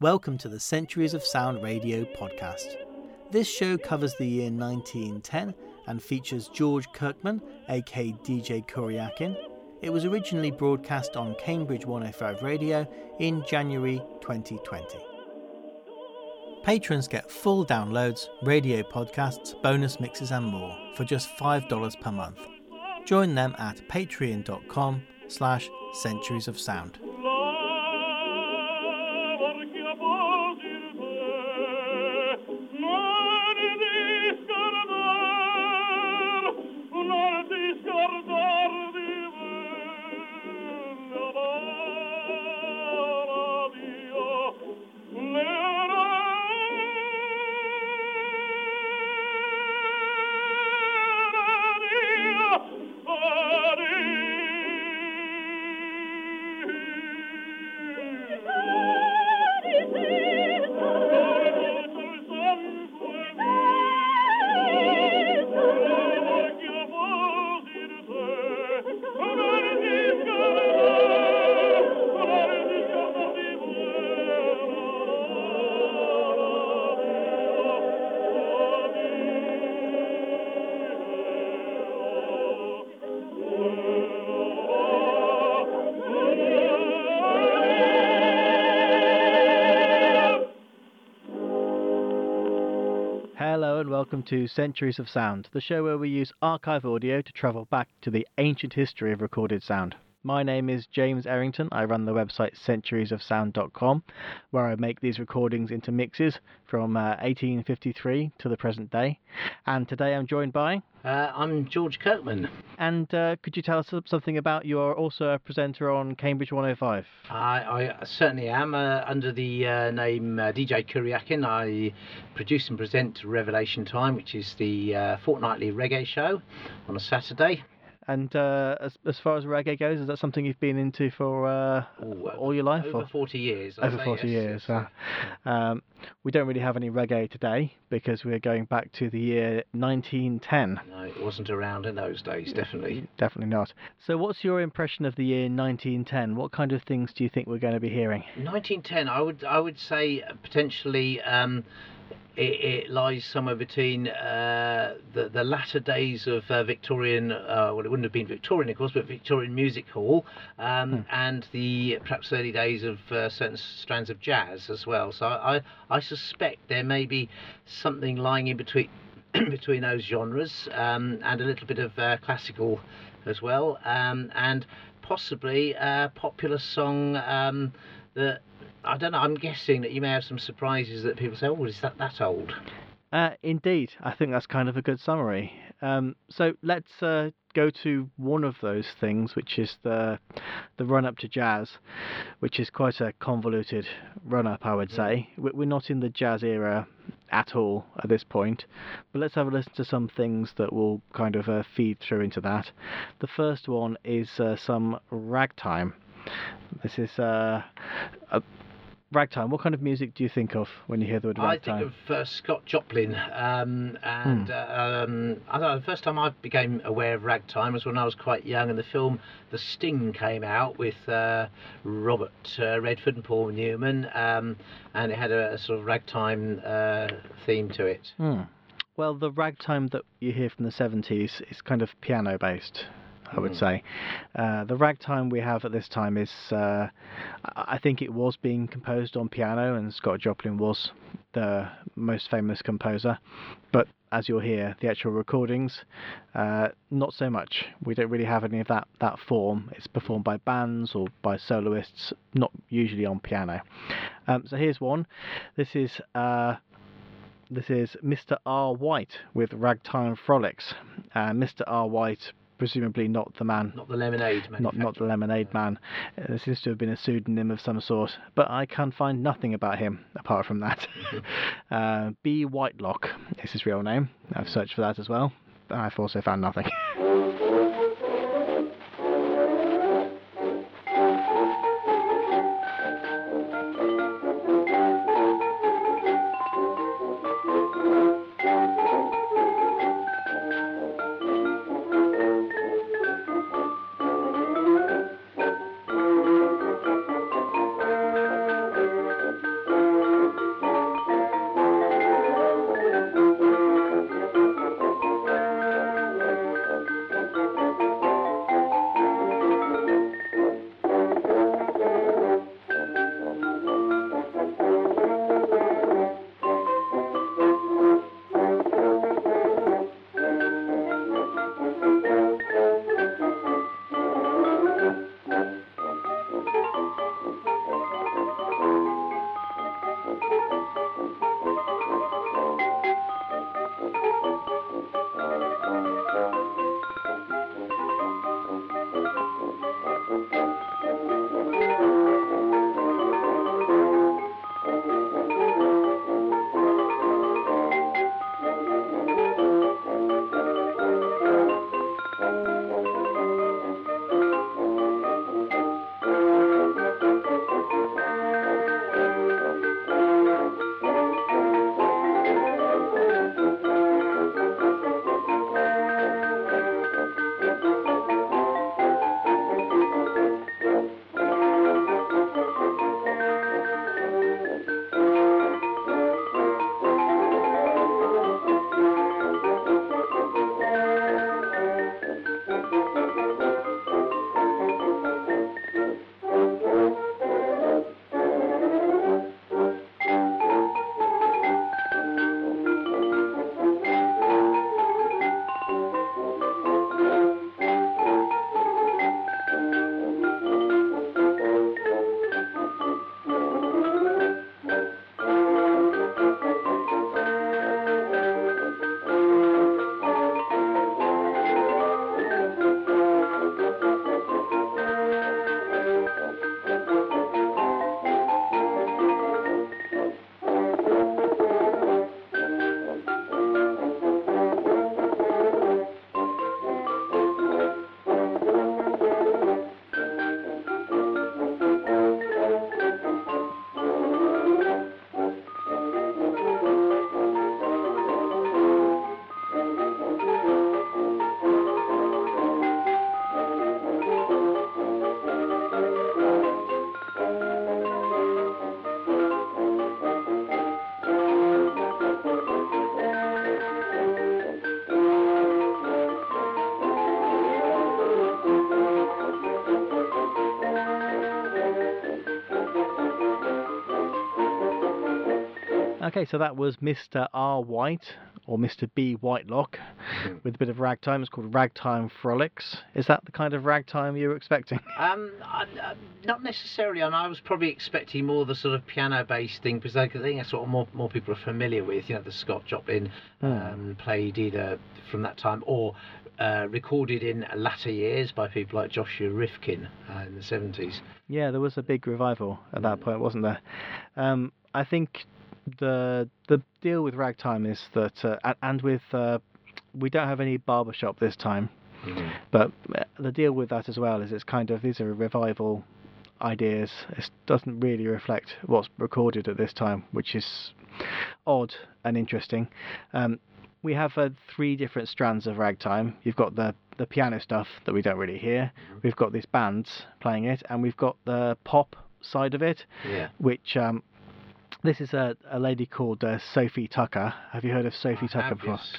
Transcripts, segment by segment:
Welcome to the Centuries of Sound Radio podcast. This show covers the year 1910 and features George Kirkman, aka DJ Kuryakin. It was originally broadcast on Cambridge 105 Radio in January 2020. Patrons get full downloads, radio podcasts, bonus mixes and more for just $5 per month. Join them at patreon.com slash centuries of sound. Welcome to Centuries of Sound, the show where we use archive audio to travel back to the ancient history of recorded sound. My name is James Errington. I run the website centuriesofsound.com, where I make these recordings into mixes from uh, 1853 to the present day. And today I'm joined by. Uh, I'm George Kirkman. And uh, could you tell us something about you are also a presenter on Cambridge 105? I, I certainly am. Uh, under the uh, name uh, DJ Kuryakin, I produce and present Revelation Time, which is the uh, fortnightly reggae show on a Saturday. And uh, as, as far as reggae goes, is that something you've been into for uh, Ooh, all your life? Over or? 40 years. I'd Over say, 40 yes, years. yes, uh, um, we don't really have any reggae today because we're going back to the year 1910. No, it wasn't around in those days, definitely. Definitely not. So, what's your impression of the year 1910? What kind of things do you think we're going to be hearing? 1910, I would I would say uh, potentially um, it, it lies somewhere between uh, the the latter days of uh, Victorian, uh, well, it wouldn't have been Victorian, of course, but Victorian music hall, um, and the perhaps early days of uh, certain strands of jazz as well. So I I suspect there may be something lying in between. between those genres um, and a little bit of uh, classical as well um, and possibly a popular song um, that I don't know. I'm guessing that you may have some surprises that people say, "Oh, is that that old?" Uh, indeed, I think that's kind of a good summary. Um, so let's uh, go to one of those things, which is the the run up to jazz, which is quite a convoluted run up, I would say. We- We're not in the jazz era at all at this point, but let's have a listen to some things that will kind of uh, feed through into that. The first one is uh, some ragtime. This is uh, a ragtime. What kind of music do you think of when you hear the word ragtime? I think of uh, Scott Joplin, um, and Hmm. uh, um, I don't know. The first time I became aware of ragtime was when I was quite young, and the film The Sting came out with uh, Robert uh, Redford and Paul Newman, um, and it had a, a sort of ragtime uh, theme to it. Hmm. Well, the ragtime that you hear from the 70s is kind of piano based, I would Mm. say. Uh, the ragtime we have at this time is, uh, I think it was being composed on piano, and Scott Joplin was the most famous composer. But as you'll hear, the actual recordings, uh, not so much. We don't really have any of that, that form. It's performed by bands or by soloists, not usually on piano. Um, so here's one. This is. Uh, this is Mr. R. White with Ragtime Frolics. Uh, Mr. R. White, presumably not the man, Not the lemonade man. not not the. Lemonade Man. Uh, there seems to have been a pseudonym of some sort, but I can find nothing about him apart from that. uh, B. Whitelock is his real name. I've searched for that as well. but I've also found nothing. Okay, so that was Mr. R. White or Mr. B. Whitelock Mhm. with a bit of ragtime. It's called Ragtime Frolics. Is that the kind of ragtime you were expecting? Um, I, uh, not necessarily, and I was probably expecting more the sort of piano-based thing because I think that's what more more people are familiar with. You know, the Scott Joplin Hmm. um, played either from that time or uh, recorded in latter years by people like Joshua Rifkin uh, in the seventies. Yeah, there was a big revival at that Mm. point, wasn't there? Um, I think the the deal with ragtime is that, uh, and with uh, we don't have any barbershop this time, but uh, the deal with that as well is it's kind of these are revival ideas. It doesn't really reflect what's recorded at this time, which is odd and interesting. Um, we have uh, three different strands of ragtime. You've got the the piano stuff that we don't really hear. Mhm. We've got these bands playing it, and we've got the pop side of it, Yeah. which um, this is a, a lady called uh, Sophie Tucker. Have you heard of Sophie I Tucker before? yes.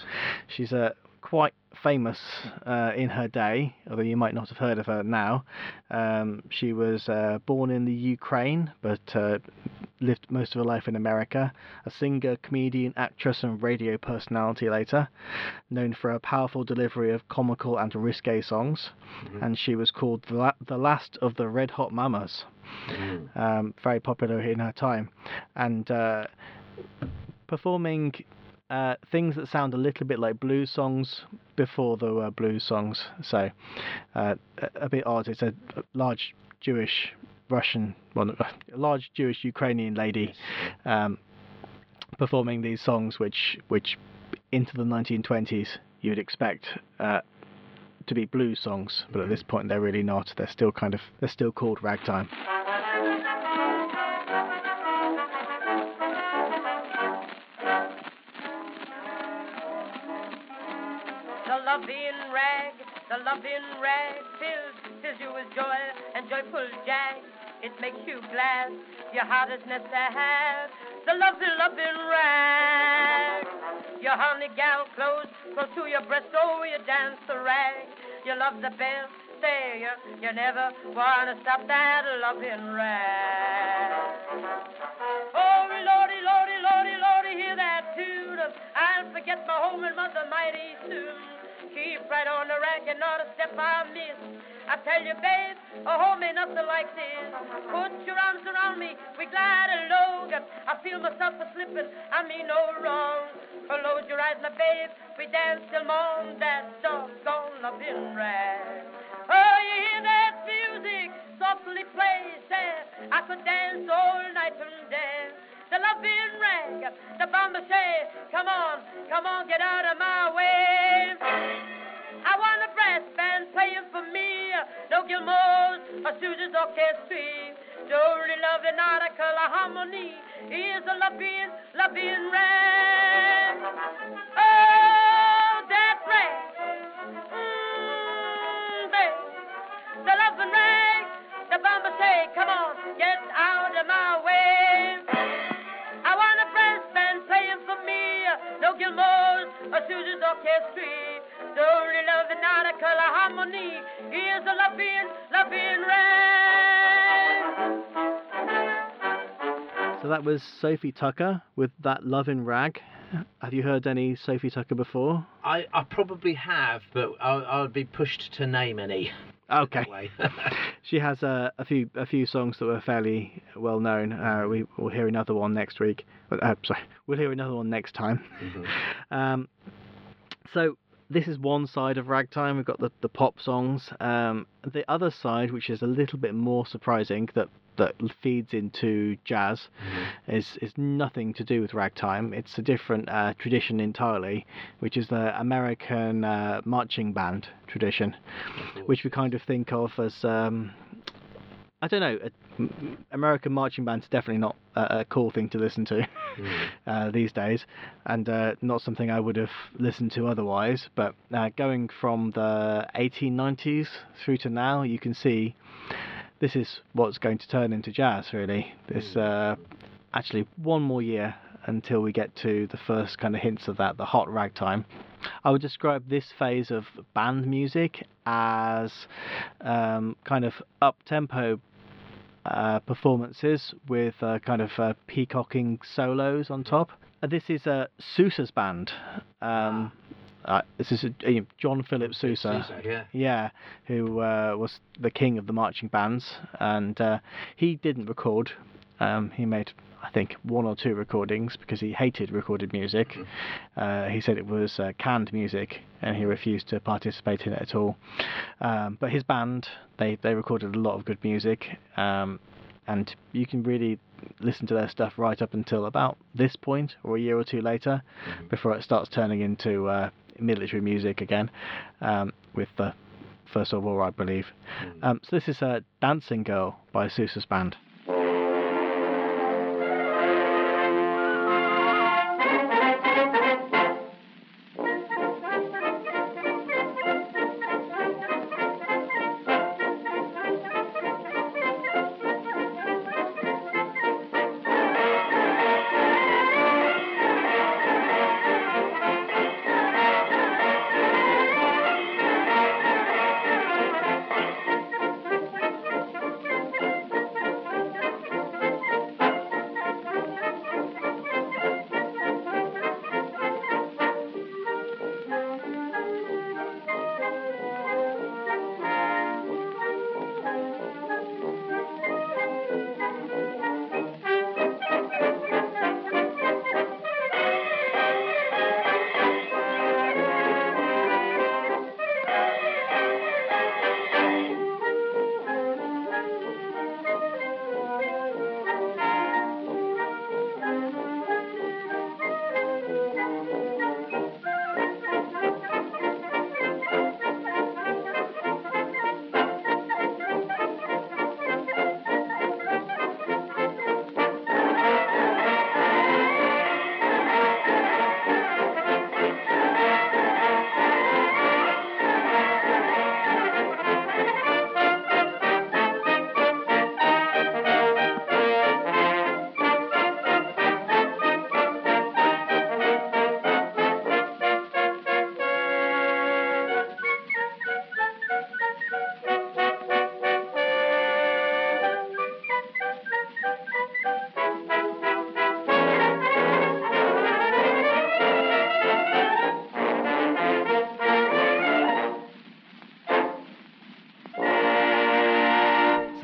She's uh, quite famous uh, in her day, although you might not have heard of her now. Um, she was uh, born in the Ukraine, but uh, lived most of her life in America. A singer, comedian, actress, and radio personality later, known for her powerful delivery of comical and risque songs. Mhm. And she was called the, la- the last of the Red Hot Mamas Mhm. um, very popular in her time, and uh, performing uh, things that sound a little bit like blues songs before there were blues songs. So uh, a, bit odd. It's a, large Jewish Russian, well, a large Jewish Ukrainian lady um, performing these songs, which which into the 1920s you would expect. Uh, to be blues songs, but at this point they're really not. They're still kind of they're still called ragtime. Loving rag, the loving rag fills, fills you with joy and joyful jag. It makes you glad, your heart is meant to have. The loving, loving rag. Your honey gal clothes close to your breast, oh, you dance the rag. You love the best, say you, you never wanna stop that loving rag. Oh, lordy, lordy, lordy, lordy, hear that tune. I'll forget my home and mother mighty soon. Keep right on the rack and not a step I miss. I tell you, babe, a home ain't nothing like this. Put your arms around me, we glide along. I feel myself a slipping, I mean no wrong. Close your eyes, my babe, we dance till morn. That doggone loving rag. Oh, you hear that music softly play, say, I could dance all night and day. The loving rag, the bomber say, come on, come on, get out of my way. Sousa's orchestra. Loving article of harmony is a loving, loving. Oh, that rag. Mm, babe. The loving rag, the bomber say, come on, get out of my way. I want a brass band playing for me, no Gilmore's or Sousa's orchestra. Loving article of harmony is a loving, loving rag. So that was Sophie Tucker with that loving rag. Have you heard any Sophie Tucker before? I, I probably have, but I, I would be pushed to name any. Okay. She has a, a few a few songs that were fairly well known. Uh, we will hear another one next week. Uh, sorry, we'll hear another one next time. Mhm. Um, so this is one side of ragtime. We've got the, the pop songs. Um, the other side, which is a little bit more surprising, that that feeds into jazz, Mhm. is is nothing to do with ragtime. It's a different uh, tradition entirely, which is the American uh, marching band tradition, which we kind of think of as. Um, I don't know. A, American marching band's definitely not a, a cool thing to listen to Mhm. uh, these days, and uh, not something I would have listened to otherwise. But uh, going from the 1890s through to now, you can see this is what's going to turn into jazz. Really, this uh, actually one more year until we get to the first kind of hints of that, the hot ragtime. I would describe this phase of band music as um, kind of up tempo uh, performances with uh, kind of uh, peacocking solos on top. Uh, this is uh, Sousa's band. Um, uh, this is John Philip Sousa. Sousa, yeah. Yeah, who uh, was the king of the marching bands, and uh, he didn't record. Um, he made, I think, one or two recordings because he hated recorded music. Uh, he said it was uh, canned music, and he refused to participate in it at all. Um, but his band, they they recorded a lot of good music, um, and you can really listen to their stuff right up until about this point, or a year or two later, before it starts turning into uh, military music again, um, with the First World War, I believe. Um, so this is a Dancing Girl by Sousa's band.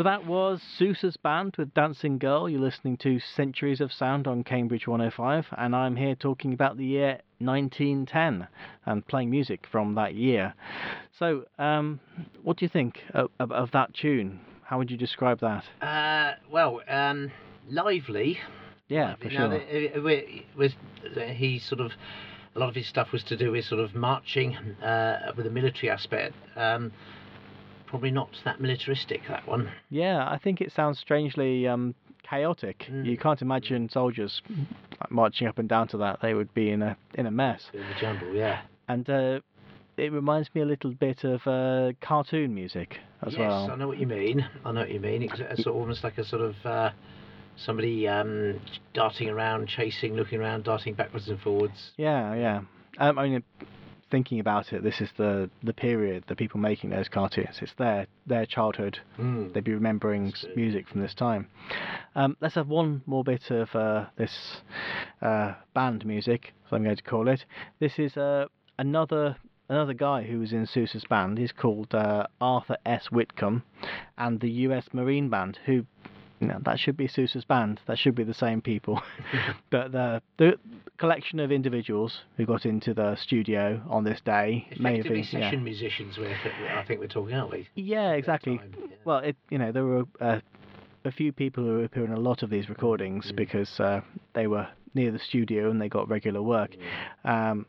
That was Sousa's band with Dancing Girl. You're listening to Centuries of Sound on Cambridge 105, and I'm here talking about the year 1910 and playing music from that year. So, um, what do you think of, of, of that tune? How would you describe that? Uh, well, um, lively. Yeah, for Now, sure. it- it- it was he sort of a lot of his stuff was to do with sort of marching uh, with a military aspect. Um, probably not that militaristic that one. Yeah, I think it sounds strangely um, chaotic. Mm. You can't imagine soldiers marching up and down to that; they would be in a in a mess. In the jumble, yeah. And uh, it reminds me a little bit of uh, cartoon music as yes, well. Yes, I know what you mean. I know what you mean. It's a- sort of almost like a sort of uh, somebody um, darting around, chasing, looking around, darting backwards and forwards. Yeah, yeah. Um, I mean, thinking about it, this is the the period the people making those cartoons. It's their their childhood. Mm. They'd be remembering music from this time. Um, let's have one more bit of uh, this uh, band music, as I'm going to call it. This is uh, another another guy who was in Sousa's band. He's called uh, Arthur S. Whitcomb, and the U.S. Marine Band, who. You know, that should be Sousa's band. That should be the same people. but the the collection of individuals who got into the studio on this day may have Effectively been yeah. session musicians, we're, I think we're talking, aren't we? Yeah, exactly. yeah. Well, it you know there were uh, a few people who appear in a lot of these recordings Mm. because uh, they were near the studio and they got regular work. Um,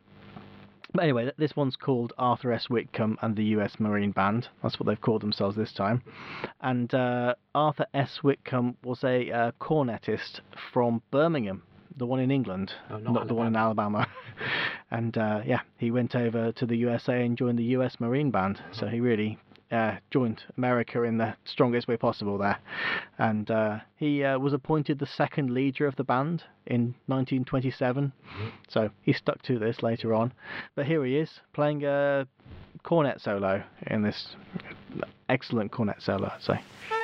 but anyway, this one's called Arthur S. Whitcomb and the U.S. Marine Band. That's what they've called themselves this time. And uh, Arthur S. Whitcomb was a uh, cornetist from Birmingham, the one in England, Oh, not the one in Alabama. and uh, yeah, he went over to the USA and joined the U.S. Marine Band. So he really uh, joined America in the strongest way possible there. And uh, he uh, was appointed the second leader of the band in 1927. So he stuck to this later on. But here he is playing a cornet solo in this excellent cornet solo, I'd say.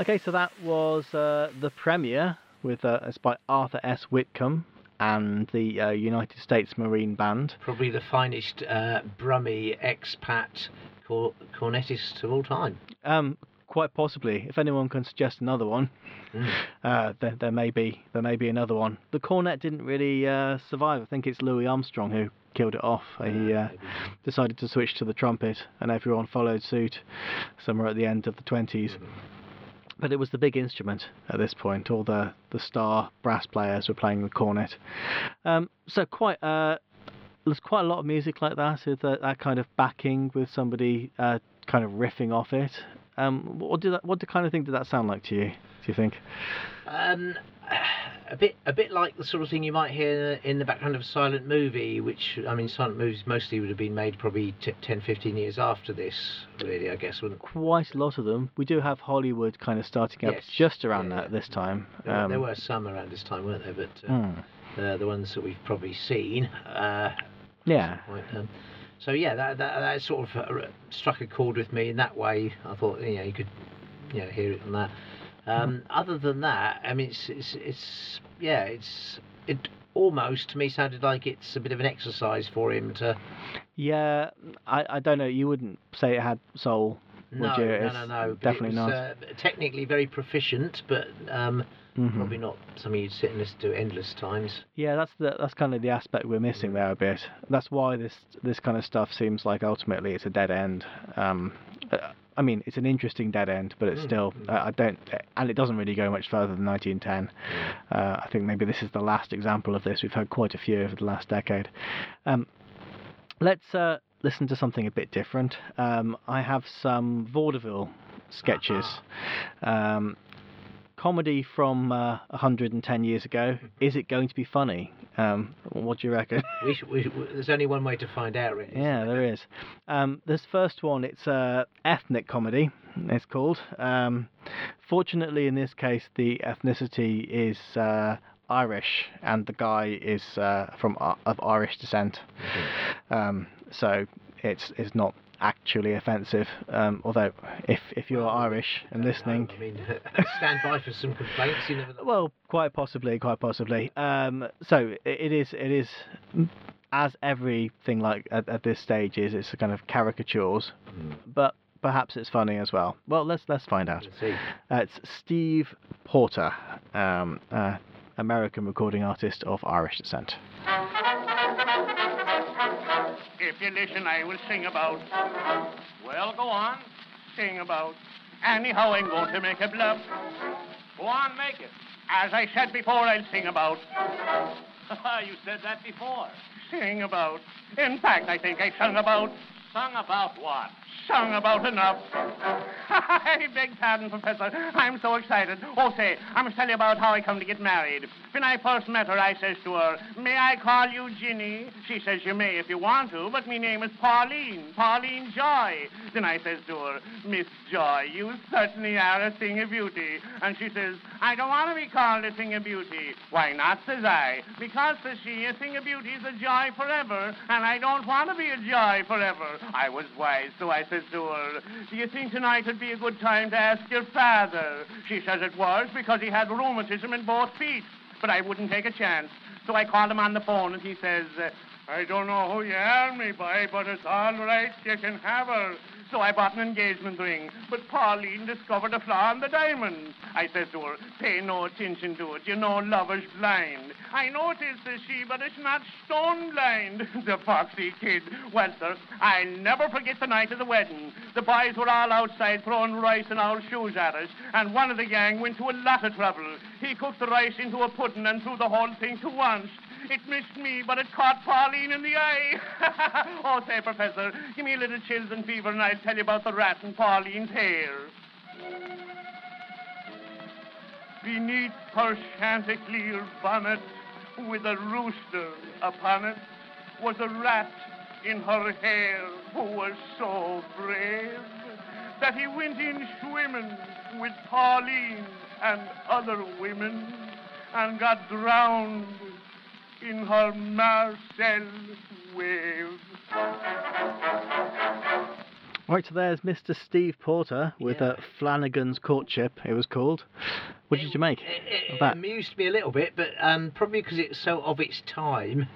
Okay, so that was uh, the premiere with uh, it's by Arthur S. Whitcomb and the uh, United States Marine Band. Probably the finest uh, Brummie expat cor- cornetist of all time. Um, quite possibly, if anyone can suggest another one, Mm. uh, there, there may be there may be another one. The cornet didn't really uh, survive. I think it's Louis Armstrong who killed it off. He uh, decided to switch to the trumpet, and everyone followed suit somewhere at the end of the 20s. But it was the big instrument at this point. All the, the star brass players were playing the cornet. Um, so quite uh, there's quite a lot of music like that with uh, that kind of backing with somebody uh, kind of riffing off it. Um, what did that, what kind of thing did that sound like to you? Do you think? Um, a bit, a bit like the sort of thing you might hear in the background of a silent movie, which I mean, silent movies mostly would have been made probably t- 10, 15 years after this. Really, I guess. Wouldn't Quite a lot of them. We do have Hollywood kind of starting up Yes. just around Yeah, that this time. there, were- there Um, were some around this time, weren't there? But uh, hmm. uh, the ones that we've probably seen. Uh, Yeah. Um, so yeah, that, that that sort of uh, struck a chord with me in that way. I thought you know you could you know hear it on that. Um, Other than that, I mean, it's, it's it's yeah, it's it almost to me sounded like it's a bit of an exercise for him to. Yeah, I, I don't know. You wouldn't say it had soul, no, you? no, It's no, no, but Definitely it was, not. Uh, technically very proficient, but um, Mhm. probably not something you'd sit and listen to endless times. Yeah, that's the that's kind of the aspect we're missing there a bit. That's why this this kind of stuff seems like ultimately it's a dead end. Um, uh, I mean, it's an interesting dead end, but it's Mm, still uh, I don't, and it doesn't really go much further than 1910. Uh, I think maybe this is the last example of this. We've had quite a few over the last decade. Um, let's uh, listen to something a bit different. Um, I have some vaudeville sketches. Um, comedy from uh, 110 years ago. Is it going to be funny? Um, what do you reckon? We should, we should, there's only one way to find out, really. yeah, there is. Um, this first one, it's a ethnic comedy. It's called. Um, fortunately, in this case, the ethnicity is uh, Irish, and the guy is uh, from I- of Irish descent. Um, so it's it's not actually offensive. Um, although, if if you're Well, Irish and listening, I mean, stand by for some complaints. You never know. well, quite possibly, quite possibly. Um, so it is, it is, as everything like at, at this stage is, it's a kind of caricatures, but perhaps it's funny as well. Well, let's let's find out. Let's see. Uh, it's Steve Porter, um, uh, American recording artist of Irish descent. I will sing about. Well, go on. Sing about. Anyhow, I'm going to make a bluff. Go on, make it. As I said before, I'll sing about. you said that before. Sing about. In fact, I think I sung about. Sung about what? Sung about enough. I beg pardon, Professor. I'm so excited. Oh, say, I must tell you about how I come to get married. When I first met her, I says to her, May I call you Ginny? She says, You may if you want to, but me name is Pauline. Pauline Joy. Then I says to her, Miss Joy, you certainly are a thing of beauty. And she says, I don't want to be called a thing of beauty. Why not, says I. Because, says she, a thing of beauty is a joy forever, and I don't want to be a joy forever. I was wise, so I says her, Do you think tonight would be a good time to ask your father? She says it was because he had rheumatism in both feet. But I wouldn't take a chance. So I called him on the phone, and he says, uh, I don't know who you are, me boy, but it's all right. You can have her. So I bought an engagement ring, but Pauline discovered a flaw in the diamond. I says to her, pay no attention to it. You know lover's blind. I know it is, says she, but it's not stone blind. the foxy kid. Well, sir, I'll never forget the night of the wedding. The boys were all outside throwing rice and old shoes at us, and one of the gang went to a lot of trouble. He cooked the rice into a pudding and threw the whole thing to once. It missed me, but it caught Pauline in the eye. oh, say, Professor, give me a little chills and fever, and I'll tell you about the rat in Pauline's hair. Beneath her chanticleer bonnet, with a rooster upon it, was a rat in her hair who was so brave that he went in swimming with Pauline and other women and got drowned in her Marcel wave. Right, so there's Mr. Steve Porter with Yeah. uh, Flanagan's Courtship, it was called. What did you make It, it, of it that? amused me a little bit, but um, probably because it's so of its time.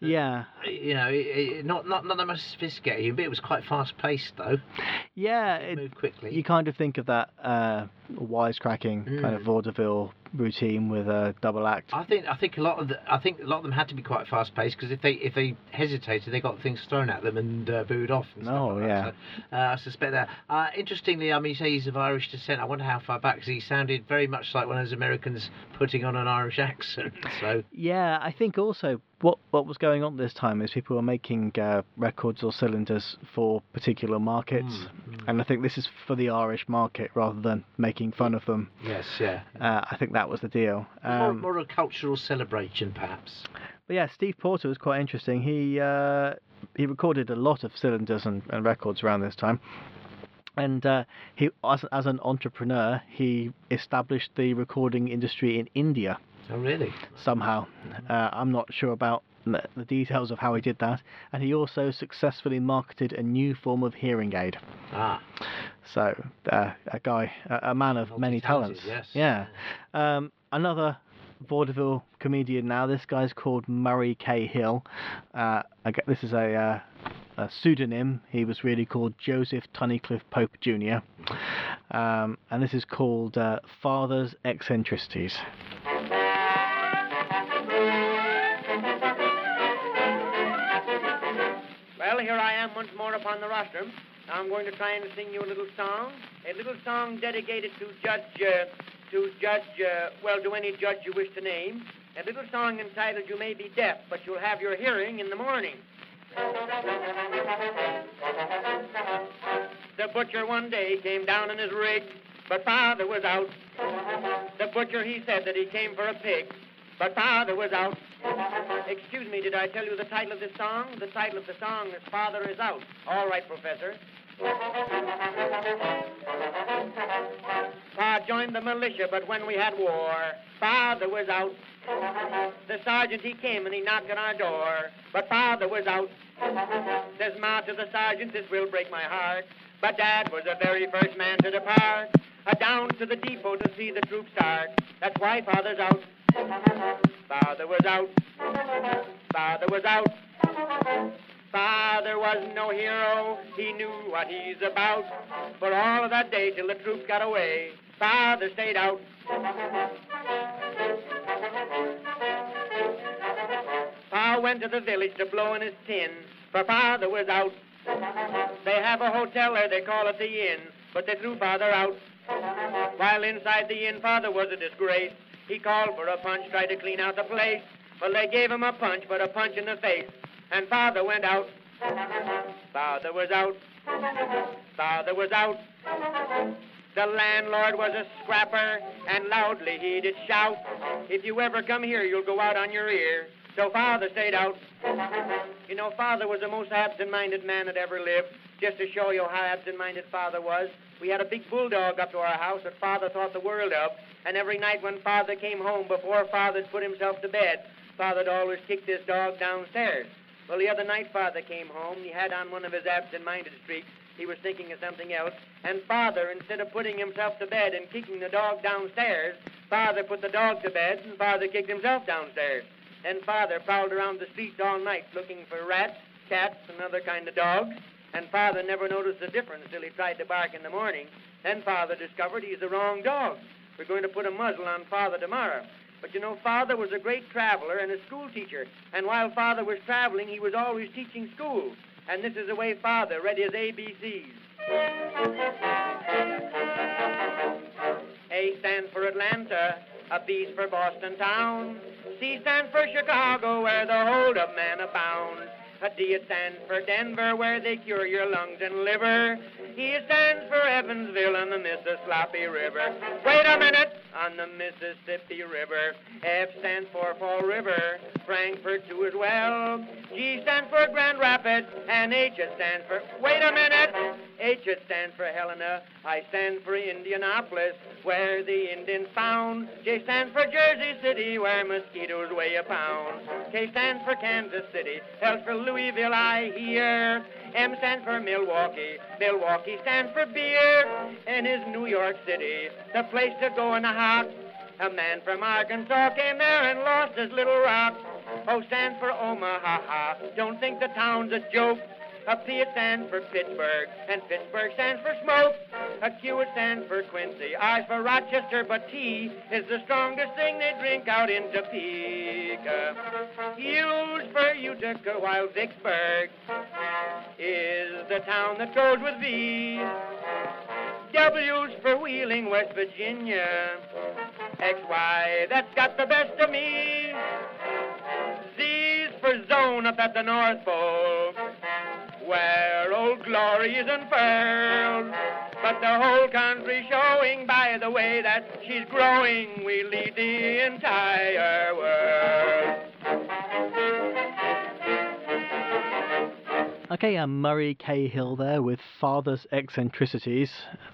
Yeah, You know, it, it, not not not that much sophisticated, but it was quite fast paced though. yeah. It It, moved quickly. you kind of think of that uh, wisecracking kind of Mm. vaudeville routine with a double act. I think I think a lot of the, I think a lot of them had to be quite fast paced because if they if they hesitated, they got things thrown at them and uh, booed off. And stuff Oh, like yeah. That. So, uh, I suspect that. Uh, interestingly, I mean, you say he's of Irish descent. I wonder how far back because he sounded very much like one of those Americans putting on an Irish accent. So Yeah, I think also what what was going on this time is people were making uh, records or cylinders for particular markets, Mm, and I think this is for the Irish market rather than making fun of them. yes, yeah. Uh, I think that was the deal. more, Um, more a cultural celebration, perhaps. But yeah, Steve Porter was quite interesting. He uh, he recorded a lot of cylinders and, and records around this time. And uh, he, as, as an entrepreneur, he established the recording industry in India Oh, really? somehow. Uh, I'm not sure about the details of how he did that. And he also successfully marketed a new form of hearing aid. Ah, So uh, a guy, a, a man of many talents. Yes. Yeah. Um, another vaudeville comedian now. This guy's called Murray K. Hill. Uh, I get, this is a, uh, a pseudonym. He was really called Joseph Tunnicliffe Pope Jr. Um, and this is called uh, Father's Eccentricities. Am once more upon the rostrum. Now I'm going to try and sing you a little song, a little song dedicated to Judge, uh, to Judge, uh, well, to any judge you wish to name. A little song entitled "You May Be Deaf, but You'll Have Your Hearing in the Morning." The butcher one day came down in his rig, but father was out. The butcher he said that he came for a pig, but father was out. Excuse me, did I tell you the title of this song? The title of the song is Father is Out. All right, Professor. Pa joined the militia, but when we had war, Father was out. The sergeant, he came and he knocked on our door, but Father was out. Says Ma to the sergeant, this will break my heart, but Dad was the very first man to depart. Down to the depot to see the troops start. That's why Father's out. Father was out. Father was out. Father was no hero. He knew what he's about. For all of that day till the troops got away, Father stayed out. Pa went to the village to blow in his tin, for Father was out. They have a hotel there, they call it the Inn, but they threw Father out. While inside the inn, Father was a disgrace. He called for a punch, tried to clean out the place. Well, they gave him a punch, but a punch in the face, and Father went out. Father was out. Father was out. The landlord was a scrapper, and loudly he did shout, If you ever come here, you'll go out on your ear. So Father stayed out. You know, Father was the most absent-minded man that ever lived. Just to show you how absent-minded Father was, we had a big bulldog up to our house that Father thought the world of, and every night when Father came home, before Father'd put himself to bed, Father'd always kick this dog downstairs. Well, the other night Father came home, he had on one of his absent-minded streaks. He was thinking of something else, and Father, instead of putting himself to bed and kicking the dog downstairs, Father put the dog to bed, and Father kicked himself downstairs. Then Father prowled around the streets all night looking for rats, cats, and other kind of dogs. And Father never noticed the difference till he tried to bark in the morning. Then Father discovered he's the wrong dog. We're going to put a muzzle on Father tomorrow. But you know, Father was a great traveler and a school teacher. And while Father was traveling, he was always teaching school. And this is the way Father read his ABCs. A stands for Atlanta, a B's for Boston town. C stands for Chicago, where the hold-up men abound. A D it stands for Denver, where they cure your lungs and liver. He stands for Evansville on the Mississippi River. Wait a minute, on the Mississippi River. F stands for Fall River, Frankfurt too as well. G stands for Grand Rapids, and H stands for. Wait a minute. H stands for Helena. I stand for Indianapolis, where the Indians found. J stands for Jersey City, where mosquitoes weigh a pound. K stands for Kansas City. L for Louisville, I hear. M stands for Milwaukee. Milwaukee stands for beer. And is New York City the place to go in the hot. A man from Arkansas came there and lost his little rock. O stands for Omaha. Don't think the town's a joke. A P it stands for Pittsburgh, and Pittsburgh stands for smoke. A Q it stands for Quincy, I for Rochester, but T is the strongest thing they drink out in Topeka. U's for Utica, while Vicksburg is the town that goes with V. W's for Wheeling, West Virginia. XY, that's got the best of me. Z's for Zone up at the North Pole, where Old Glory is unfurled. But the whole country showing by the way that she's growing, we lead the entire world. Okay, Murray Cahill there with Father's Eccentricities.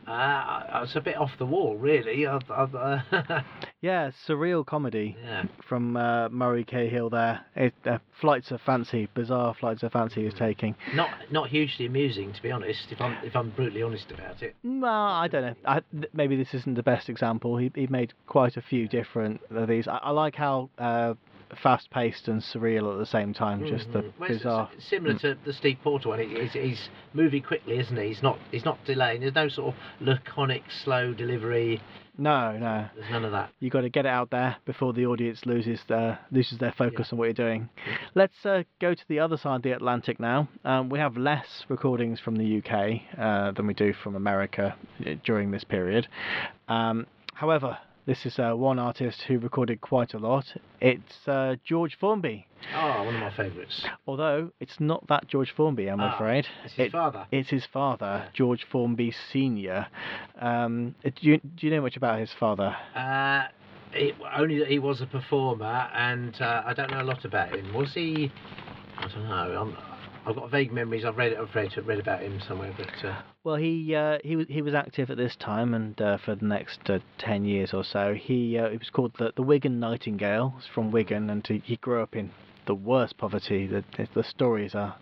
Uh, I I was a bit off the wall, really. I, I, uh, Yeah, surreal comedy yeah. from uh, Murray Cahill there. It, uh, flights of fancy, bizarre flights of fancy he's taking. Not not hugely amusing, to be honest. If I'm if I'm brutally honest about it. Well, I don't know. I, th- maybe this isn't the best example. He, he made quite a few different of these. I, I like how uh, fast paced and surreal at the same time. Just the Mhm. Well, it's- bizarre. it's similar to the Steve Porter one. He- He's, he's moving quickly, isn't he? He's not he's not delaying. There's no sort of laconic, slow delivery. No, no. There's none of that. You got to get it out there before the audience loses their loses their focus on what you're doing. Let's uh, go to the other side of the Atlantic now. Um, we have less recordings from the UK uh, than we do from America uh, during this period. Um, however, this is uh, one artist who recorded quite a lot. It's uh, George Formby. Oh, one of my favourites. Although it's not that George Formby, I'm Ah, afraid. It's his It- father. It's his father, Yeah. George Formby Senior. Um, uh, do you do you know much about his father? Uh, it, only that he was a performer, and uh, I don't know a lot about him. Was he? I don't know. I'm, I've got vague memories. I've read I've read, read about him somewhere, but uh, Well, he uh, he was he was active at this time, and uh, for the next uh, ten years or so, he uh, he was called the the Wigan Nightingale. He's from Wigan, and he grew up in the worst poverty. The the, stories are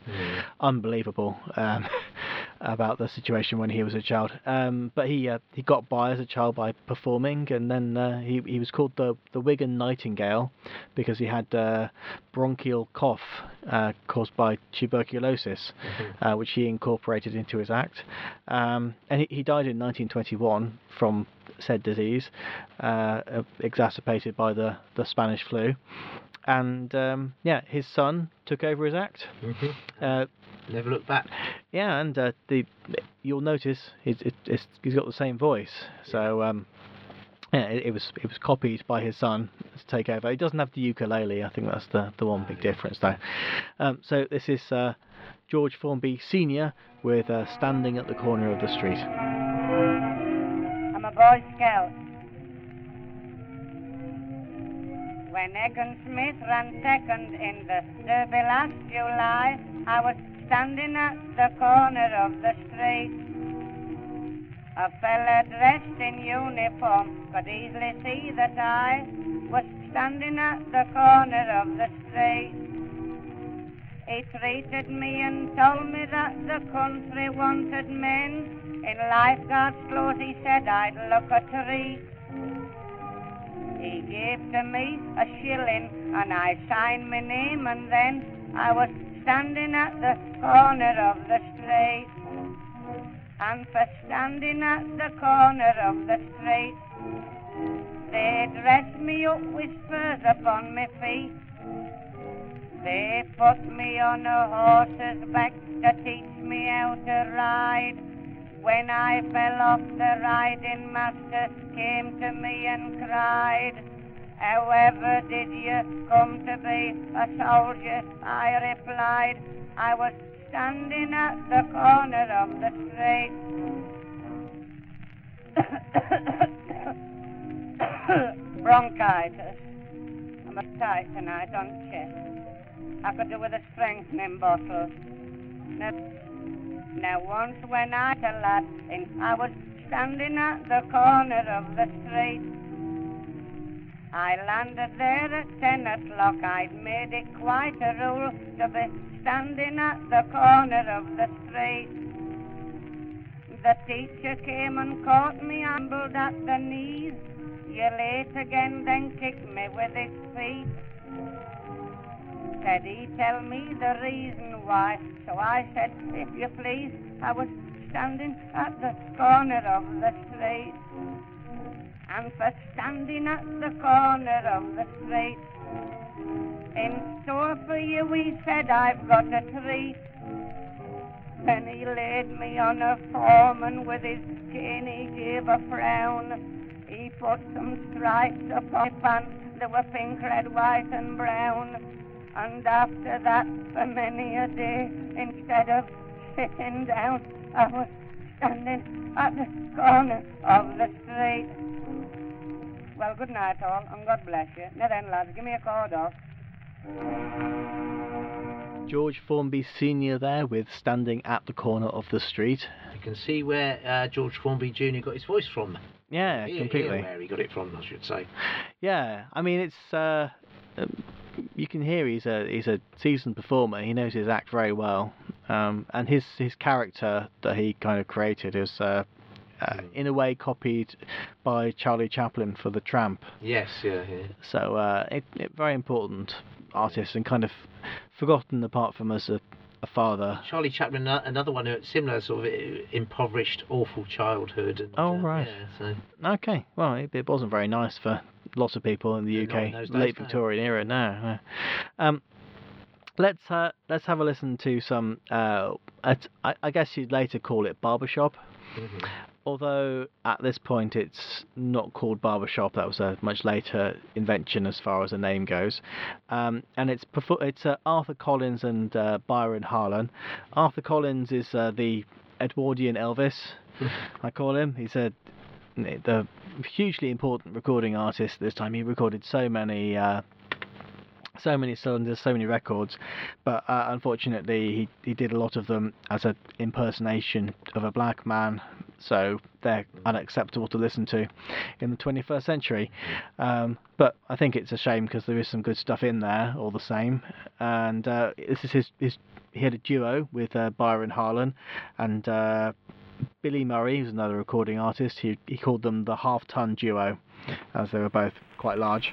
unbelievable um, about the situation when he was a child. Um, but he uh, he got by as a child by performing, and then uh, he he was called the the Wigan Nightingale because he had uh, bronchial cough uh, caused by tuberculosis, uh, which he incorporated into his act. Um, and he, he died in 1921 from said disease, exacerbated by the the Spanish flu. And um, yeah, his son took over his act. Mhm. Uh, never looked back. yeah, and uh, the you'll notice it's, it, it's, he's got the same voice. So um, yeah, it, it was it was copied by his son to take over. He doesn't have the ukulele. I think that's the the one big difference though. Um, so this is uh, George Formby Senior with uh, "Standing at the Corner of the Street." I'm a Boy Scout. When Egan Smith ran second in the Derby last July, I was standing at the corner of the street. A fella dressed in uniform could easily see that I was standing at the corner of the street. He treated me and told me that the country wanted men. In lifeguard's clothes he said I'd look a treat. He gave to me a shilling and I signed my name and then I was standing at the corner of the street. And for standing at the corner of the street, they dressed me up with spurs upon my feet. They put me on a horse's back to teach me how to ride. When I fell off, the riding master came to me and cried, However did you come to be a soldier? I replied, I was standing at the corner of the street. Bronchitis. I'm uptight tonight on chest. I could do with a strengthening bottle. Now, now once when I was a lad, and I was standing at the corner of the street. I landed there at ten o'clock. I'd made it quite a rule to be standing at the corner of the street. The teacher came and caught me, ambled at the knees. You're late again, then kicked me with his feet. Said he tell me the reason why. So I said, if you please, I was standing at the corner of the street. And for standing at the corner of the street, in store for you, he said, I've got a treat. Then he laid me on a form and with his cane he gave a frown. He put some stripes upon my pants, they were pink, red, white and brown. And after that, for many a day, instead of sitting down, I was standing at the corner of the street. Well, good night all, and God bless you. Now then, lads, give me a cord off. George Formby Sr. there with Standing at the Corner of the Street. You can see where uh, George Formby Jr. got his voice from. Yeah, Here- completely. here where he got it from, I should say. Yeah, I mean it's uh, um, you can hear he's a he's a seasoned performer. He knows his act very well, um, and his his character that he kind of created is uh, uh, in a way copied by Charlie Chaplin for The Tramp. Yes, yeah, yeah. So uh, it, it very important artist and kind of forgotten apart from as a, a father. Charlie Chaplin, another one, who had similar sort of uh, impoverished, awful childhood. And, Oh, uh, right. Yeah, so Okay, well it, it wasn't very nice for lots of people in the in UK late. Victorian era. No. no. Um, let's uh, let's have a listen to some. Uh, at, I, I guess you'd later call it barbershop. mhm. Although at this point it's not called barbershop, that was a much later invention as far as the name goes. Um, and it's it's uh, Arthur Collins and uh, Byron Harlan. Arthur Collins is uh, the Edwardian Elvis, I call him. He's a the hugely important recording artist this time. He recorded so many. Uh, so many cylinders, so many records, but uh, unfortunately he, he did a lot of them as an impersonation of a black man, so they're unacceptable to listen to in the 21st century. Um, but I think it's a shame because there is some good stuff in there all the same. And uh, this is his, his he had a duo with uh, Byron Harlan and uh, Billy Murray, who's another recording artist. He he called them the Half Ton Duo, as they were both quite large.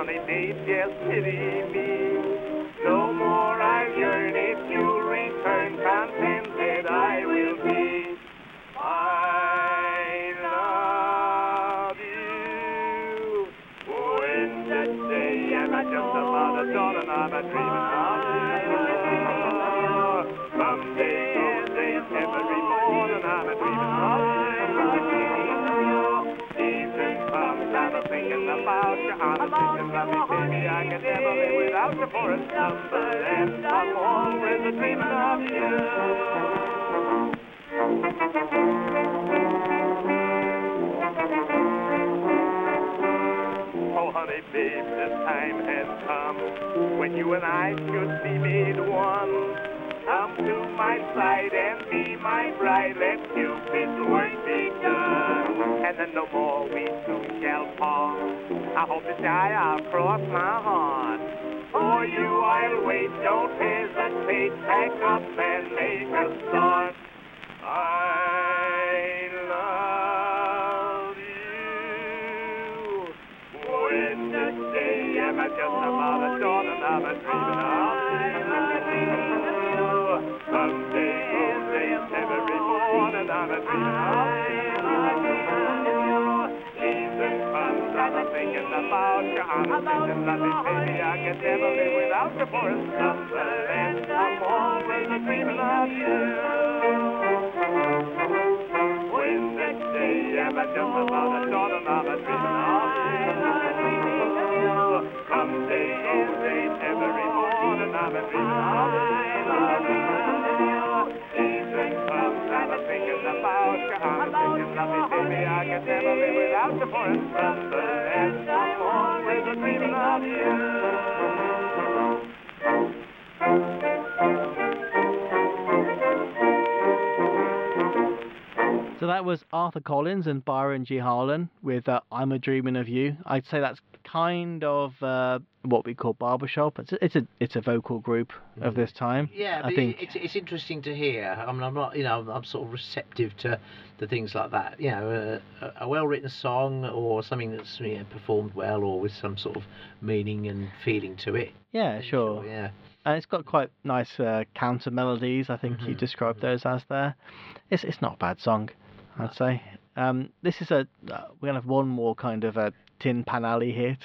Honey, babe, just pity me. Live without you for a number. And I'm always a dreaming of you. Oh, honey, babe, the time has come when you and I should be made one. Come to my side and be my bride. Let Cupid's work be done. And then no more we two shall part. I hope to die, I'll cross my heart. For you I'll wait, don't hesitate. Pack up and make a start. I love you. When the day am I just about dawn and I'm a dreaming of you. Someday, someday, every morning I'm a dreaming of I'm thinking about you. I'm thinking of me, baby. I can never live without you for a. And I'm always dreaming of you. When the day am am I just about a thought I'm dreaming of you. Come day in, day every morning I'm dreaming of you. I'm thinking about you. I'm thinking of baby. I can never live without you for the I'm always a dreaming of you. So that was Arthur Collins and Byron G. Harlan with uh, "I'm a Dreaming of You." I'd say that's kind of uh, what we call barbershop. It's a, it's a it's a vocal group of this time. Mm. Yeah, I but think. it's it's interesting to hear. I mean, I'm not, you know, I'm, I'm sort of receptive to the things like that. You know, a, a well-written song or something that's you know, performed well or with some sort of meaning and feeling to it. yeah, Then sure. Yeah. And it's got quite nice uh, counter melodies. I think you Mhm, described those as there. It's it's not a bad song, I'd say. Um, this is a uh, we're gonna have one more kind of a Tin Pan Alley hit,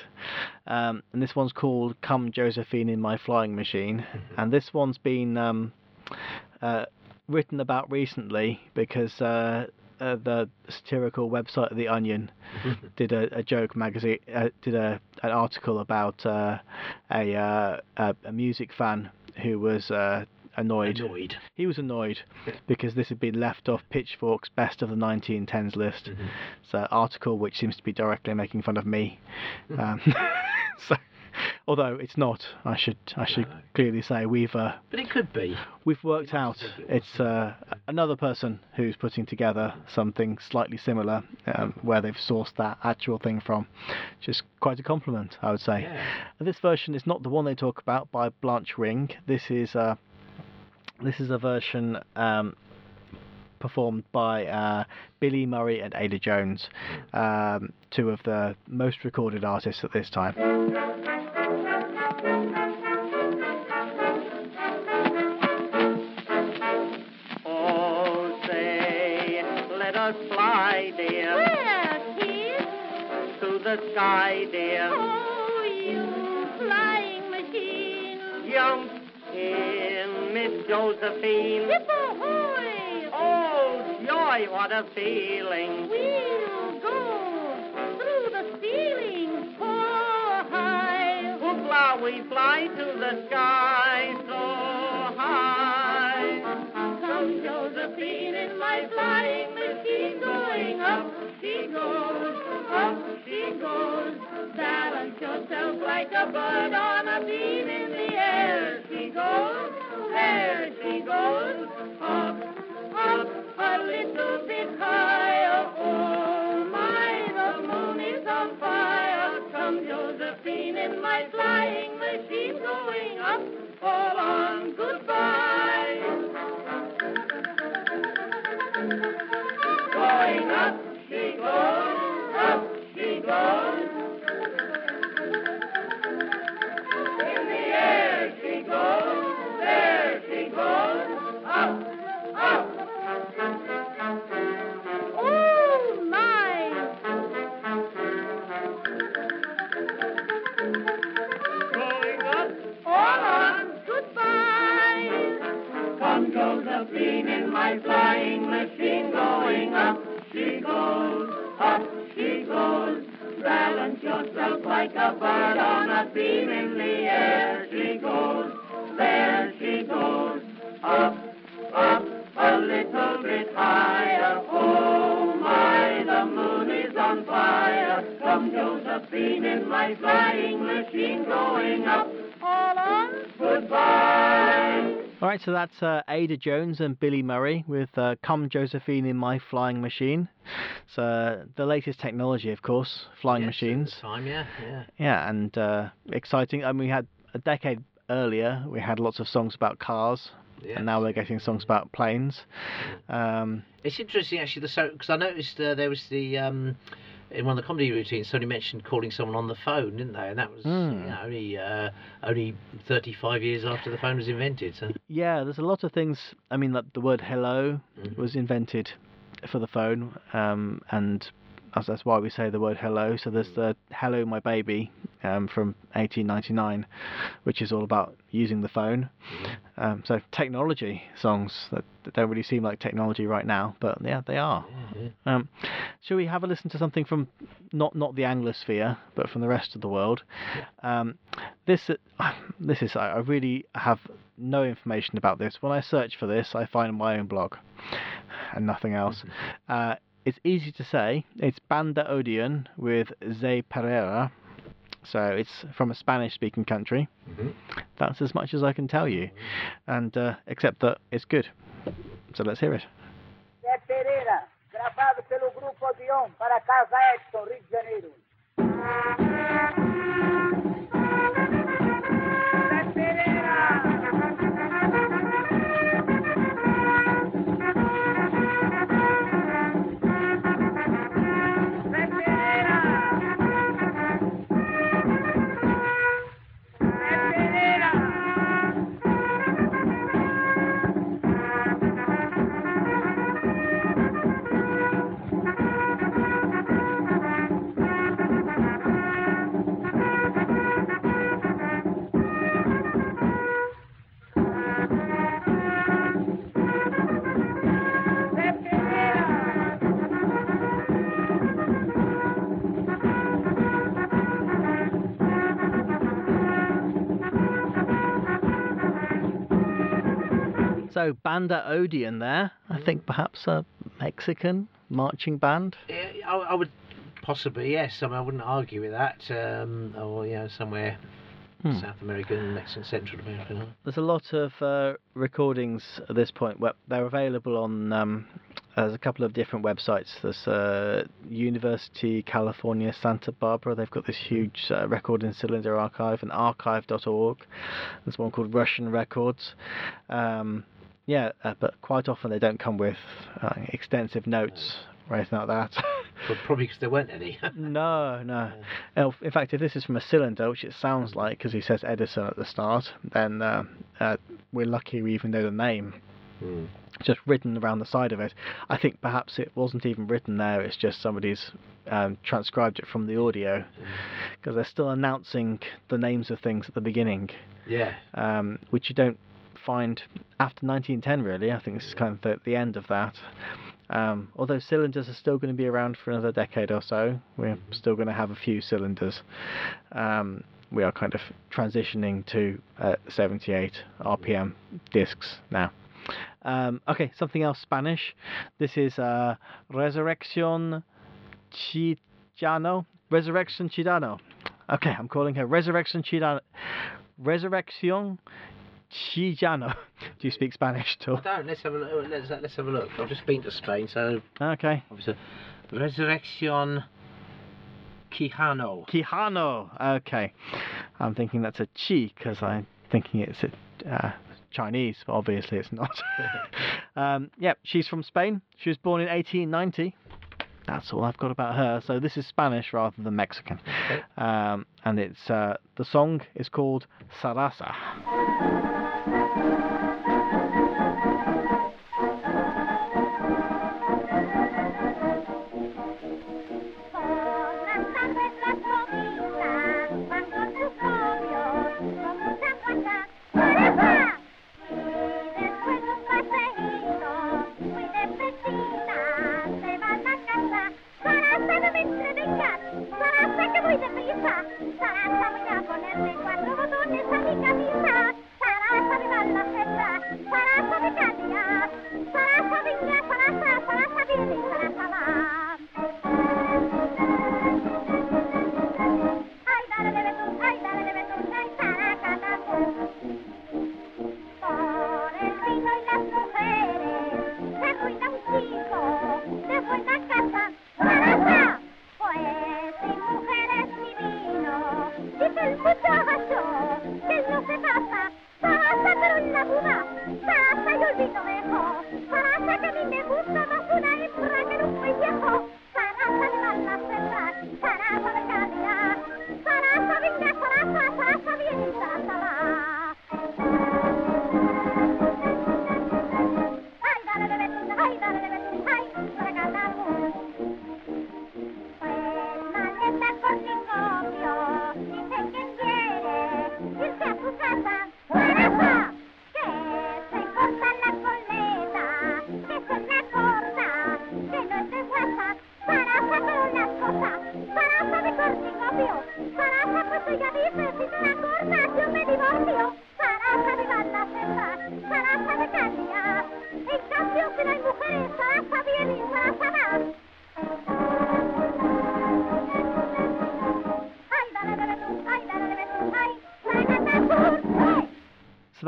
um, and this one's called "Come Josephine in My Flying Machine," and this one's been um, uh, written about recently because. Uh, uh, the satirical website of the Onion did a, a joke magazine uh, did a an article about uh, a, uh, a a music fan who was uh, annoyed. Annoyed. He was annoyed because this had been left off Pitchfork's best of the 1910s list. Mm-hmm. It's an article which seems to be directly making fun of me. Um, so, although it's not, I should I should No. clearly say we've uh, But it could be. we've worked might out it it's uh, another person who's putting together something slightly similar um, where they've sourced that actual thing from is quite a compliment I would say Yeah. this version is not the one they talk about by Blanche Ring this is uh, this is a version um, performed by uh, Billy Murray and Ada Jones um, two of the most recorded artists at this time Oh, say, let us fly, dear, Where, kid? to the sky, dear. Oh, you flying machine. Jump in, Miss Josephine. Hip ahoy! Oh, joy, what a feeling. We'll go through the ceiling so high. Hoopla, we fly to the sky so high. Come, Josephine, in my flying machine, going up she goes, up she goes. Balance yourself like a bird on a beam in the air. She goes, there she goes, up, up, a little bit higher. Oh my, the moon is on fire. Come, Josephine, in my flying machine, going up, all on goodbye. She a bird on a beam in the air. She goes, there she goes, up, up, a little bit higher. Oh my, the moon is on fire. Come, Josephine, in my flying machine, going up, all on goodbye. All right, so that's uh, Ada Jones and Billy Murray with uh, "Come Josephine in My Flying Machine." So uh, the latest technology, of course, flying Yes, at the machines. Time, yeah, yeah. Yeah, and uh, exciting. I mean, we had a decade earlier, we had lots of songs about cars, yeah. and now we're getting songs about planes. Um, It's interesting actually, the so because I noticed uh, there was the um, in one of the comedy routines, somebody mentioned calling someone on the phone, didn't they? And that was Hmm. you know, only uh, only 35 years after the phone was invented. So yeah, there's a lot of things. I mean, like the word "hello" Mhm. was invented for the phone, um, and as that's why we say the word hello. So there's the "Hello, My Baby" um, from 1899, which is all about using the phone. Um, so technology songs that, that don't really seem like technology right now, but yeah, they are. Um, shall we have a listen to something from not not the Anglosphere, but from the rest of the world? Um, this uh, this is I I really have no information about this. When I search for this, I find my own blog and nothing else. Uh, it's easy to say. It's Banda Odeon with Zé Pereira. So it's from a Spanish-speaking country. That's as much as I can tell you, and uh, except that it's good. So let's hear it. Zé Pereira, gravado pelo Grupo Odeon para Casa Edison, Rio de Janeiro. So Banda Odeon there. I think perhaps a Mexican marching band. Yeah, I, I would possibly yes. I, mean, I wouldn't argue with that. Um, or you know, somewhere Hmm. South American, Mexican, Central American. There's a lot of uh, recordings at this point. Where they're available on. Um, there's a couple of different websites. There's uh, University California Santa Barbara. They've got this huge uh, recording cylinder archive, and archive.org. There's one called Russian Records. Um, yeah, uh, but quite often they don't come with uh, extensive notes or anything like that. But probably because there weren't any. No, no. Uh, In fact, if this is from a cylinder, which it sounds like, because he says Edison at the start, then uh, uh, we're lucky we even know the name. Hmm. Just written around the side of it. I think perhaps it wasn't even written there. It's just somebody's um, transcribed it from the audio, because they're still announcing the names of things at the beginning, Yeah. um, which you don't find after 1910. Really, I think this is kind of the, the end of that. Um, although cylinders are still going to be around for another decade or so, we're still going to have a few cylinders. Um, we are kind of transitioning to uh, 78 RPM discs now. Um, okay, something else Spanish. This is uh, Resurrection Chicano. Resurrection Chicano. Okay, I'm calling her Resurrection Chicano. Resurrection Chicano. Do you speak Spanish at all? I don't. Let's have a look. Let's, let's have a look. I've just been to Spain, so Okay. obviously, Resurrection Quijano. Quijano. Okay. I'm thinking that's a chi because I'm thinking it's a, uh, Chinese, but obviously it's not. um, yep, she's from Spain. She was born in 1890. That's all I've got about her. So this is Spanish rather than Mexican. Okay. Um, and it's uh, the song is called Sarasa. thank you.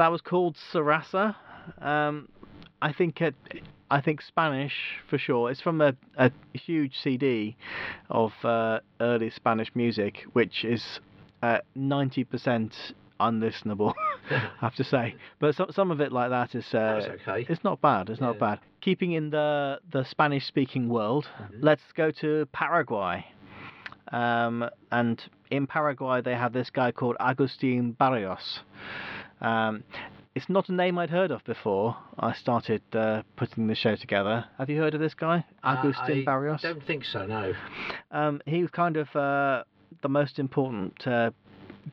That was called Sarasa. Um, I think it, I think Spanish for sure. It's from a, a huge CD of uh, early Spanish music, which is uh, ninety percent unlistenable. I have to say, but some some of it like that is uh, okay. it's not bad. It's not bad. Keeping in the the Spanish speaking world, Mm-hmm. let's go to Paraguay. Um, and in Paraguay, they have this guy called Agustin Barrios. Um, it's not a name I'd heard of before. I started uh, putting the show together. Have you heard of this guy, Agustin Uh, I Barrios? don't think so, no. Um, he was kind of uh, the most important uh,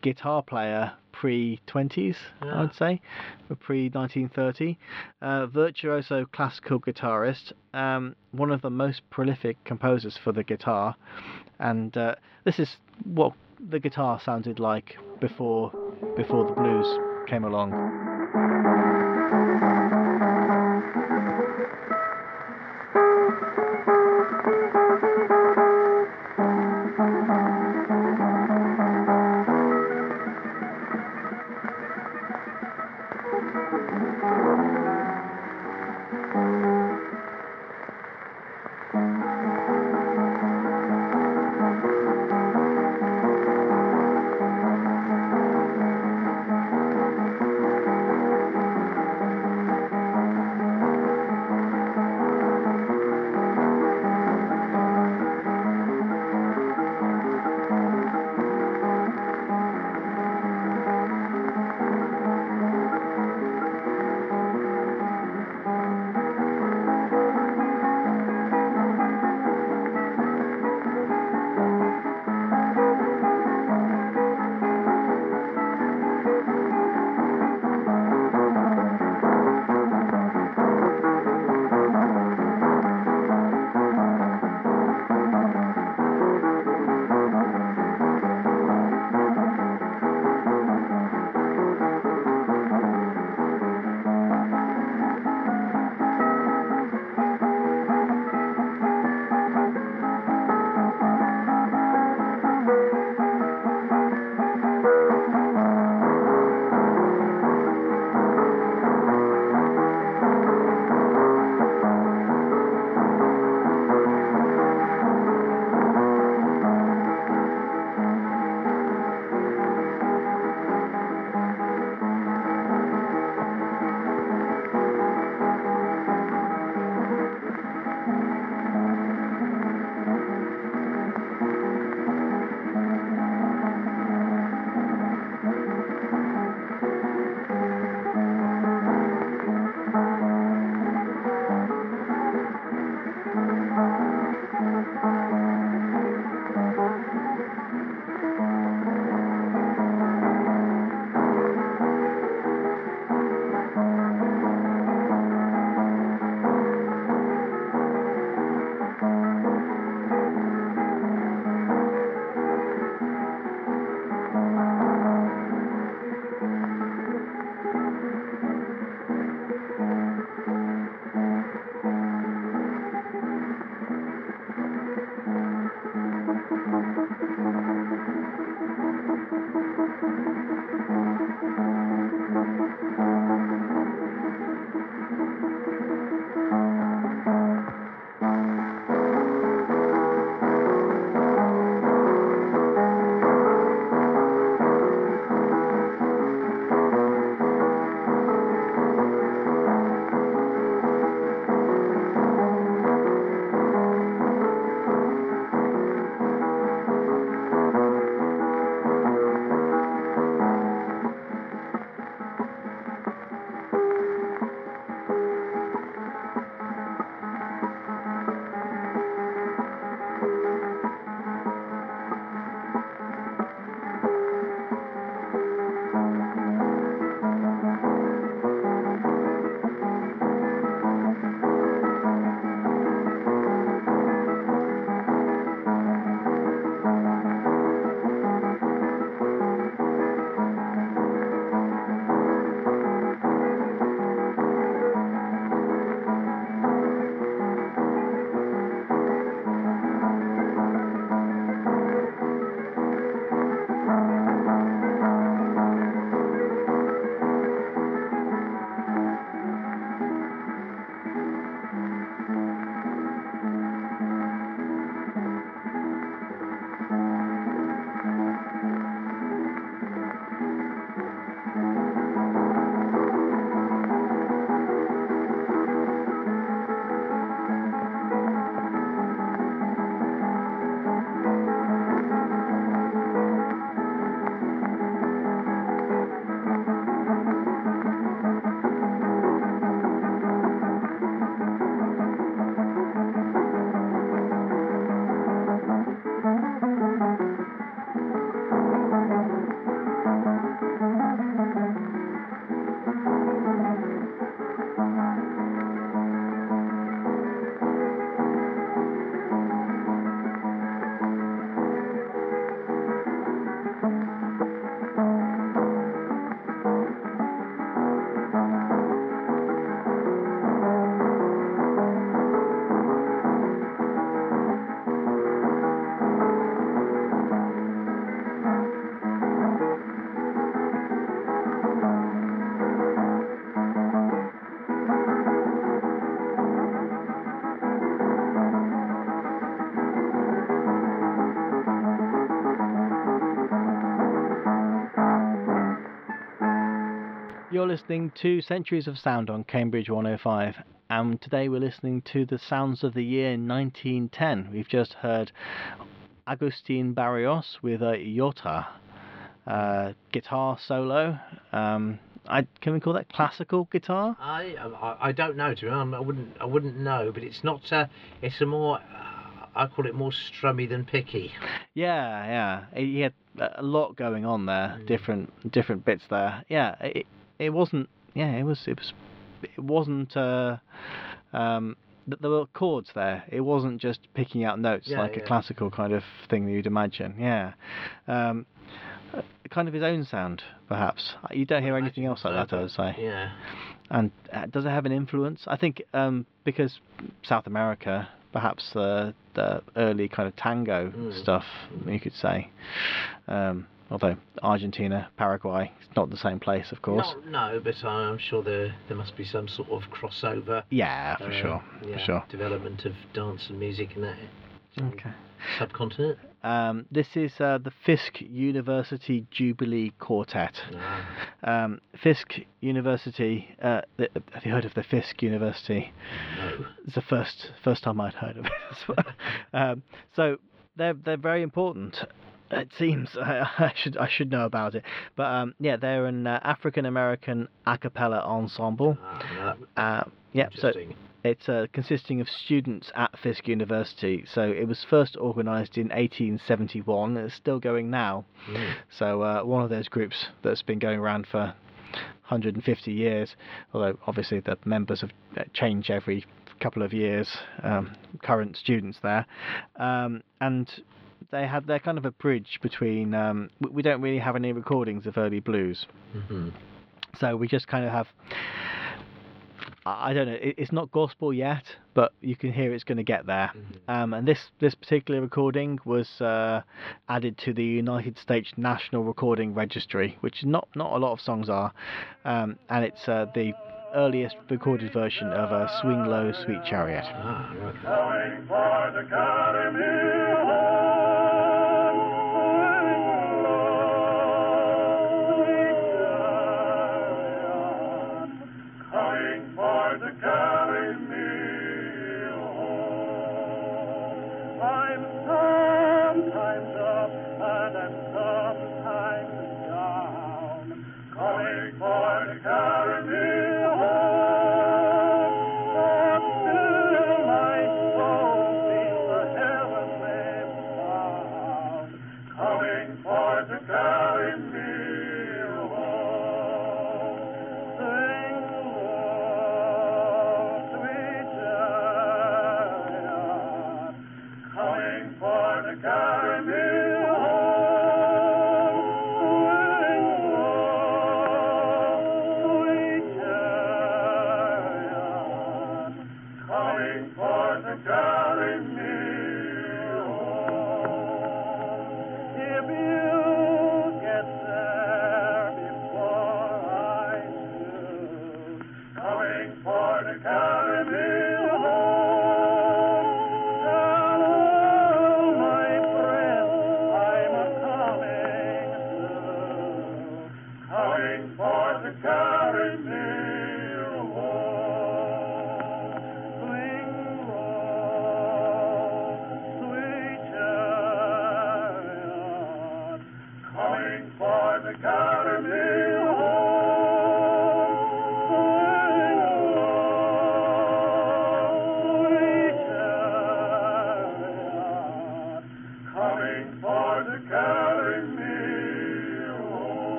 guitar player pre 20s, I Ah. would say, pre 1930. Uh, virtuoso classical guitarist, um, one of the most prolific composers for the guitar, and uh, this is what the guitar sounded like before before the blues came along. Listening to Centuries of Sound on Cambridge 105, and today we're listening to the sounds of the year 1910. We've just heard Agustin Barrios with a Yota uh, guitar solo. Um, I can we call that classical guitar? I, I I don't know to be honest. I wouldn't I wouldn't know, but it's not. Uh, it's a more. Uh, I call it more strummy than picky. Yeah, yeah. He had a lot going on there, Mm. different different bits there. Yeah, it it wasn't. Yeah, it was it was it wasn't. Uh, um, there were chords there. It wasn't just picking out notes Yeah, like a classical kind of thing that you'd imagine. Yeah. Um, uh, kind of his own sound, perhaps. You don't hear anything else like that, I would say. Yeah. And uh, does it have an influence? I think um, because South America, perhaps uh, the early kind of tango Mm. stuff, you could say. Um, although Argentina, Paraguay, it's not the same place, of course. No, no, but I'm sure there there must be some sort of crossover. Yeah, for uh, sure, yeah, for sure. Development of dance and music in that Okay. subcontinent. Um, this is uh, the Fisk University Jubilee Quartet. Ah, Um, Fisk University. Uh, th- have you heard of the Fisk University? no. It's the first first time I'd heard of it. as well. um, so they're they're very important. It seems I, I should I should know about it, but um, yeah, they're an uh, African American a cappella ensemble. Ah, Uh, yeah, so it's uh, consisting of students at Fisk University. So it was first organised in 1871. It's still going now. Mm. So uh, one of those groups that's been going around for 150 years, although obviously the members have uh, changed every couple of years. Um, current students there, um, and they have they're kind of a bridge between. Um, we- we don't really have any recordings of early blues, hmm so we just kind of have. I I don't know. It's not gospel yet, but you can hear it's going to get there. Um, and this this particular recording was uh, added to the United States National Recording Registry, which not not a lot of songs are, um, and it's uh, the earliest recorded version of a Swing Low, Sweet Chariot. Ah, right.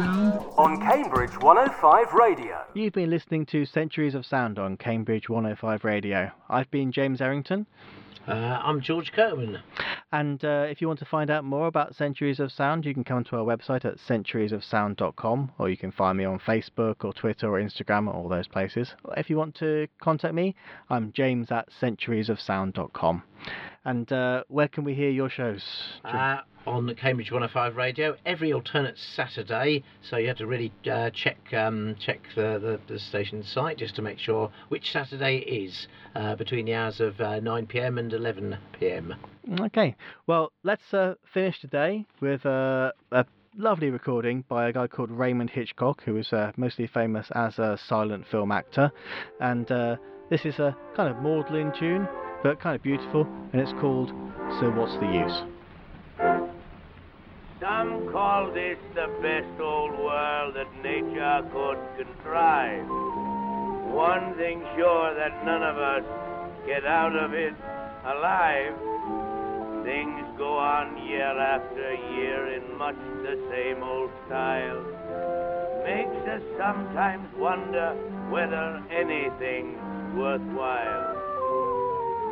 On Cambridge 105 Radio. You've been listening to Centuries of Sound on Cambridge 105 Radio. I've been James Errington. Uh, I'm George Kirkman. And uh, if you want to find out more about Centuries of Sound, you can come to our website at centuriesofsound.com or you can find me on Facebook or Twitter or Instagram or all those places. If you want to contact me, I'm james at centuriesofsound.com. And uh, where can we hear your shows? On the Cambridge 105 radio every alternate Saturday. So you have to really uh, check um, check the, the, the station site just to make sure which Saturday it is uh, between the hours of uh, 9 pm and 11 pm. Okay, well, let's uh, finish today with uh, a lovely recording by a guy called Raymond Hitchcock, who is uh, mostly famous as a silent film actor. And this is a kind of maudlin tune, but kind of beautiful, and it's called So What's the Use? Some call this the best old world that nature could contrive. One thing sure that none of us get out of it alive. Things go on year after year in much the same old style. Makes us sometimes wonder whether anything's worthwhile.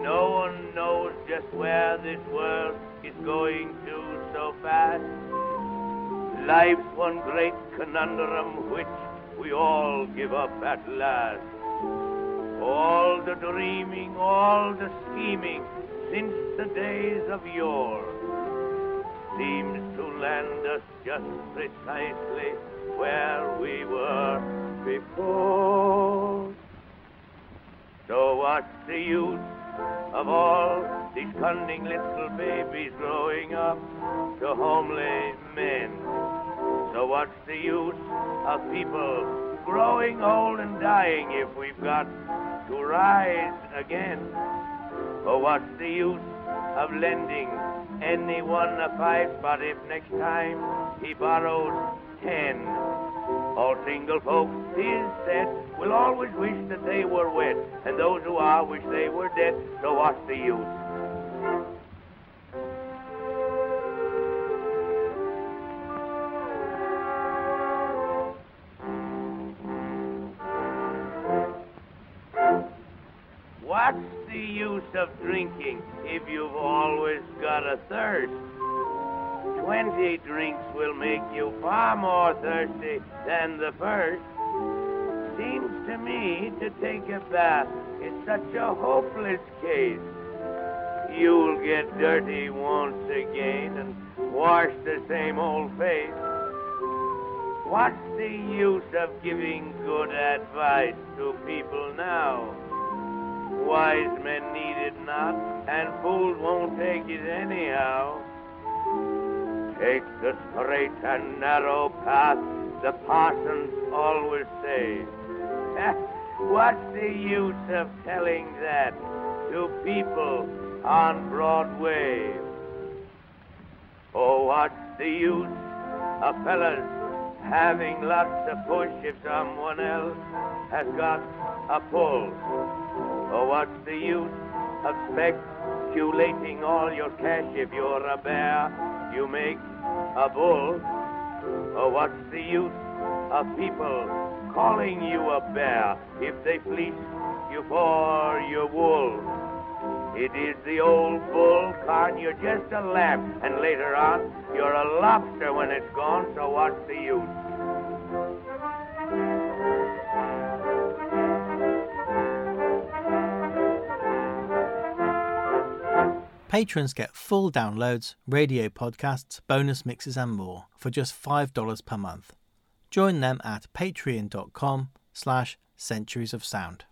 No one knows just where this world is going to so fast. Life's one great conundrum which we all give up at last. All the dreaming, all the scheming since the days of yore seems to land us just precisely where we were before. So what's the use of all these cunning little babies growing up to homely men? So what's the use of people growing old and dying if we've got to rise again? Or what's the use of lending anyone a five spot if next time he borrows ten? All single folks, tis said, will always wish that they were wed, and those who are wish they were dead. So what's the use? What's the use of drinking if you've always got a thirst? Twenty drinks will make you far more thirsty than the first. Seems to me to take a bath is such a hopeless case. You'll get dirty once again and wash the same old face. What's the use of giving good advice to people now? Wise men need it not, and fools won't take it anyhow. Take the straight and narrow path, the parsons always say. What's the use of telling that to people on Broadway? Oh, what's the use of fellas having lots of push if someone else has got a pull? Oh, what's the use of speculating all your cash if you're a bear? You make a bull. Oh, what's the use of people calling you a bear if they fleece you for your wool. It is the old bull card, you're just a lamb, and later on, you're a lobster when it's gone, so what's the use? Patrons get full downloads, radio podcasts, bonus mixes and more for just $5 per month. Join them at patreon.com slash centuries of sound.